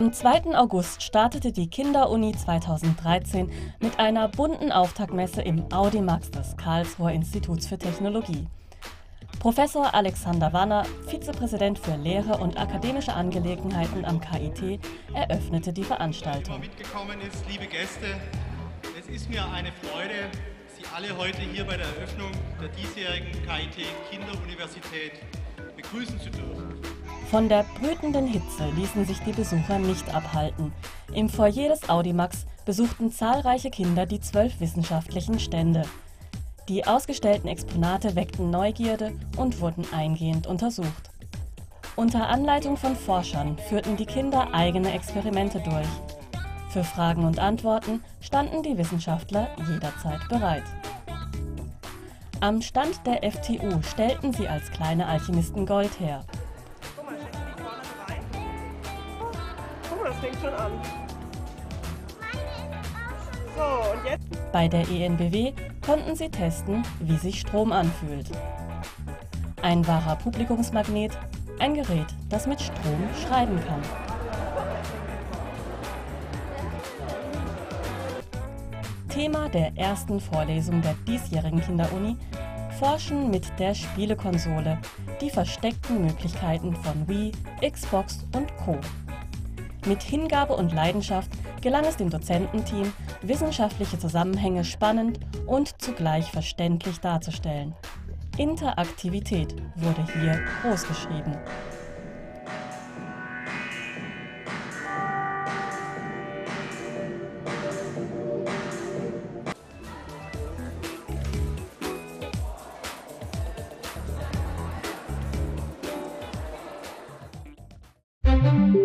Am 2. August startete die Kinderuni 2013 mit einer bunten Auftaktmesse im Audimax des Karlsruher Instituts für Technologie. Professor Alexander Wanner, Vizepräsident für Lehre und akademische Angelegenheiten am KIT, eröffnete die Veranstaltung. Mitgekommen ist, liebe Gäste, es ist mir eine Freude, Sie alle heute hier bei der Eröffnung der diesjährigen KIT Kinderuniversität begrüßen zu dürfen. Von der brütenden Hitze ließen sich die Besucher nicht abhalten. Im Foyer des Audimax besuchten zahlreiche Kinder die zwölf wissenschaftlichen Stände. Die ausgestellten Exponate weckten Neugierde und wurden eingehend untersucht. Unter Anleitung von Forschern führten die Kinder eigene Experimente durch. Für Fragen und Antworten standen die Wissenschaftler jederzeit bereit. Am Stand der FTU stellten sie als kleine Alchemisten Gold her. Das fängt schon an. So, und jetzt? Bei der ENBW konnten sie testen, wie sich Strom anfühlt. Ein wahrer Publikumsmagnet, ein Gerät, das mit Strom schreiben kann. Thema der ersten Vorlesung der diesjährigen Kinderuni Forschen mit der Spielekonsole, die versteckten Möglichkeiten von Wii, Xbox und Co. Mit Hingabe und Leidenschaft gelang es dem Dozententeam, wissenschaftliche Zusammenhänge spannend und zugleich verständlich darzustellen. Interaktivität wurde hier großgeschrieben. Musik